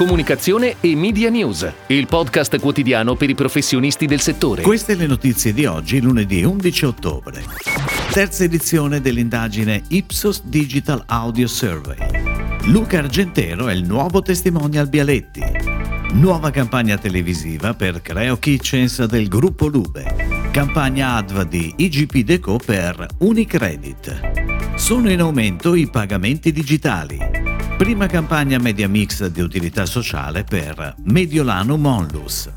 Comunicazione e Media News, il podcast quotidiano per i professionisti del settore. Queste le notizie di oggi, lunedì 11 ottobre. Terza edizione dell'indagine Ipsos Digital Audio Survey. Luca Argentero è il nuovo testimonial Bialetti. Nuova campagna televisiva per Creo Kitchens del gruppo Lube. Campagna ADVA di IGP Deco per Unicredit. Sono in aumento i pagamenti digitali. Prima campagna Media Mix di utilità sociale per Mediolano Monlus.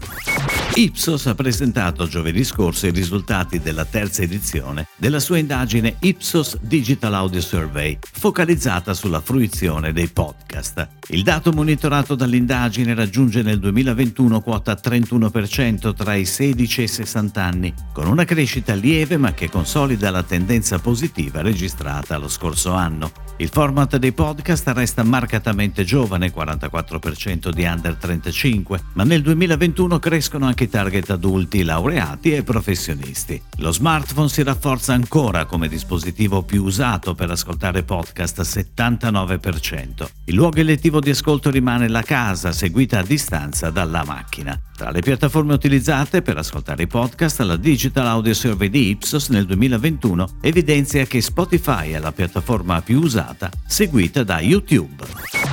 Ipsos ha presentato giovedì scorso i risultati della terza edizione della sua indagine Ipsos Digital Audio Survey, focalizzata sulla fruizione dei podcast. Il dato monitorato dall'indagine raggiunge nel 2021 quota 31% tra i 16 e i 60 anni, con una crescita lieve ma che consolida la tendenza positiva registrata lo scorso anno. Il format dei podcast resta marcatamente giovane, 44% di under 35, ma nel 2021 crescono anche i target adulti, laureati e professionisti. Lo smartphone si rafforza ancora come dispositivo più usato per ascoltare podcast, 79%. Il luogo elettivo di ascolto rimane la casa, seguita a distanza dalla macchina. Tra le piattaforme utilizzate per ascoltare i podcast, la Digital Audio Survey di Ipsos nel 2021 evidenzia che Spotify è la piattaforma più usata, seguita da YouTube.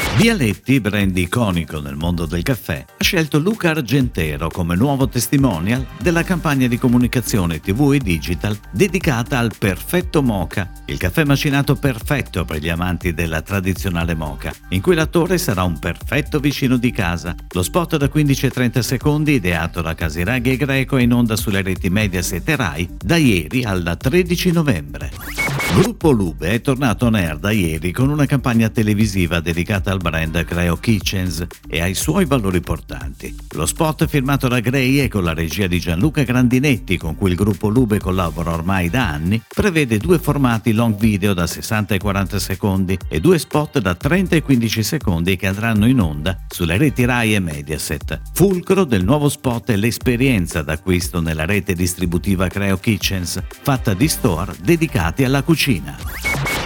Bialetti, brand iconico nel mondo del caffè, ha scelto Luca Argentero come nuovo testimonial della campagna di comunicazione TV e digital dedicata al perfetto mocha, il caffè macinato perfetto per gli amanti della tradizionale mocha, in cui l'attore sarà un perfetto vicino di casa. Lo spot da 15-30 secondi, ideato da Casiraghi e Greco, è in onda sulle reti Mediaset e Rai da ieri al 13 novembre. Gruppo Lube è tornato on air da ieri con una campagna televisiva dedicata al brand Creo Kitchens e ai suoi valori portanti. Lo spot firmato da Gray e con la regia di Gianluca Grandinetti, con cui il gruppo Lube collabora ormai da anni, prevede due formati long video da 60 e 40 secondi e due spot da 30 e 15 secondi che andranno in onda sulle reti Rai e Mediaset. Fulcro del nuovo spot è l'esperienza d'acquisto nella rete distributiva Creo Kitchens, fatta di store dedicati alla cucina cucina.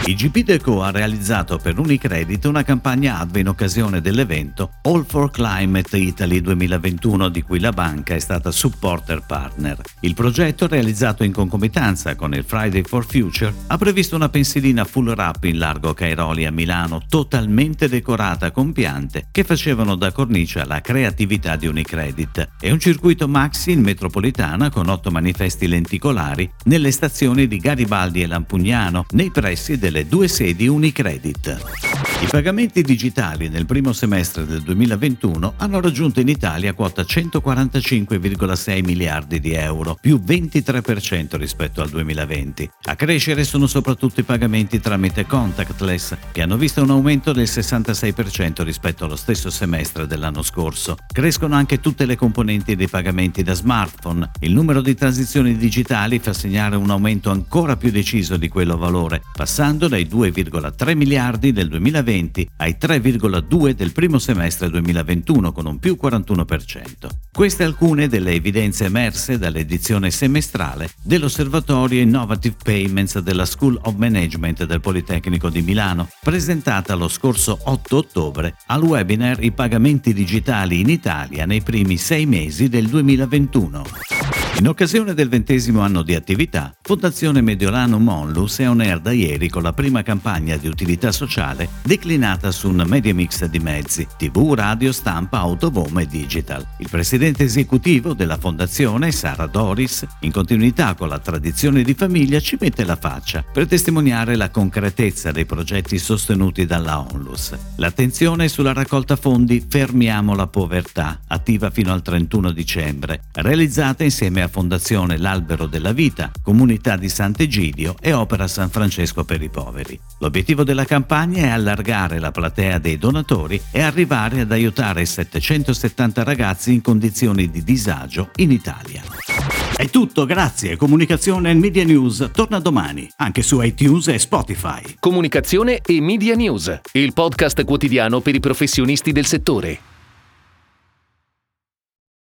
IGP Deco ha realizzato per Unicredit una campagna ADV in occasione dell'evento All for Climate Italy 2021 di cui la banca è stata supporter partner. Il progetto, realizzato in concomitanza con il Friday for Future, ha previsto una pensilina full wrap in largo Cairoli a Milano totalmente decorata con piante che facevano da cornice alla creatività di Unicredit e un circuito maxi in metropolitana con otto manifesti lenticolari nelle stazioni di Garibaldi e Lampugnano nei pressi del delle due sedi Unicredit. I pagamenti digitali nel primo semestre del 2021 hanno raggiunto in Italia quota 145,6 miliardi di euro, più 23% rispetto al 2020. A crescere sono soprattutto i pagamenti tramite contactless, che hanno visto un aumento del 66% rispetto allo stesso semestre dell'anno scorso. Crescono anche tutte le componenti dei pagamenti da smartphone. Il numero di transizioni digitali fa segnare un aumento ancora più deciso di quello valore, passando dai 2,3 miliardi del 2020 2020 ai 3,2 del primo semestre 2021 con un più 41%. Queste alcune delle evidenze emerse dall'edizione semestrale dell'Osservatorio Innovative Payments della School of Management del Politecnico di Milano, presentata lo scorso 8 ottobre al webinar I pagamenti digitali in Italia nei primi sei mesi del 2021. In occasione del ventesimo anno di attività, Fondazione Mediolano Monlus è on air da ieri con la prima campagna di utilità sociale declinata su un media mix di mezzi, tv, radio, stampa, autovom e digital. Il presidente esecutivo della fondazione, Sara Doris, in continuità con la tradizione di famiglia, ci mette la faccia per testimoniare la concretezza dei progetti sostenuti dalla Onlus. L'attenzione è sulla raccolta fondi Fermiamo la povertà, attiva fino al 31 dicembre, realizzata insieme a a Fondazione L'Albero della Vita, Comunità di Sant'Egidio e Opera San Francesco per i Poveri. L'obiettivo della campagna è allargare la platea dei donatori e arrivare ad aiutare 770 ragazzi in condizioni di disagio in Italia. È tutto, grazie. Comunicazione e Media News torna domani, anche su iTunes e Spotify. Comunicazione e Media News, il podcast quotidiano per i professionisti del settore.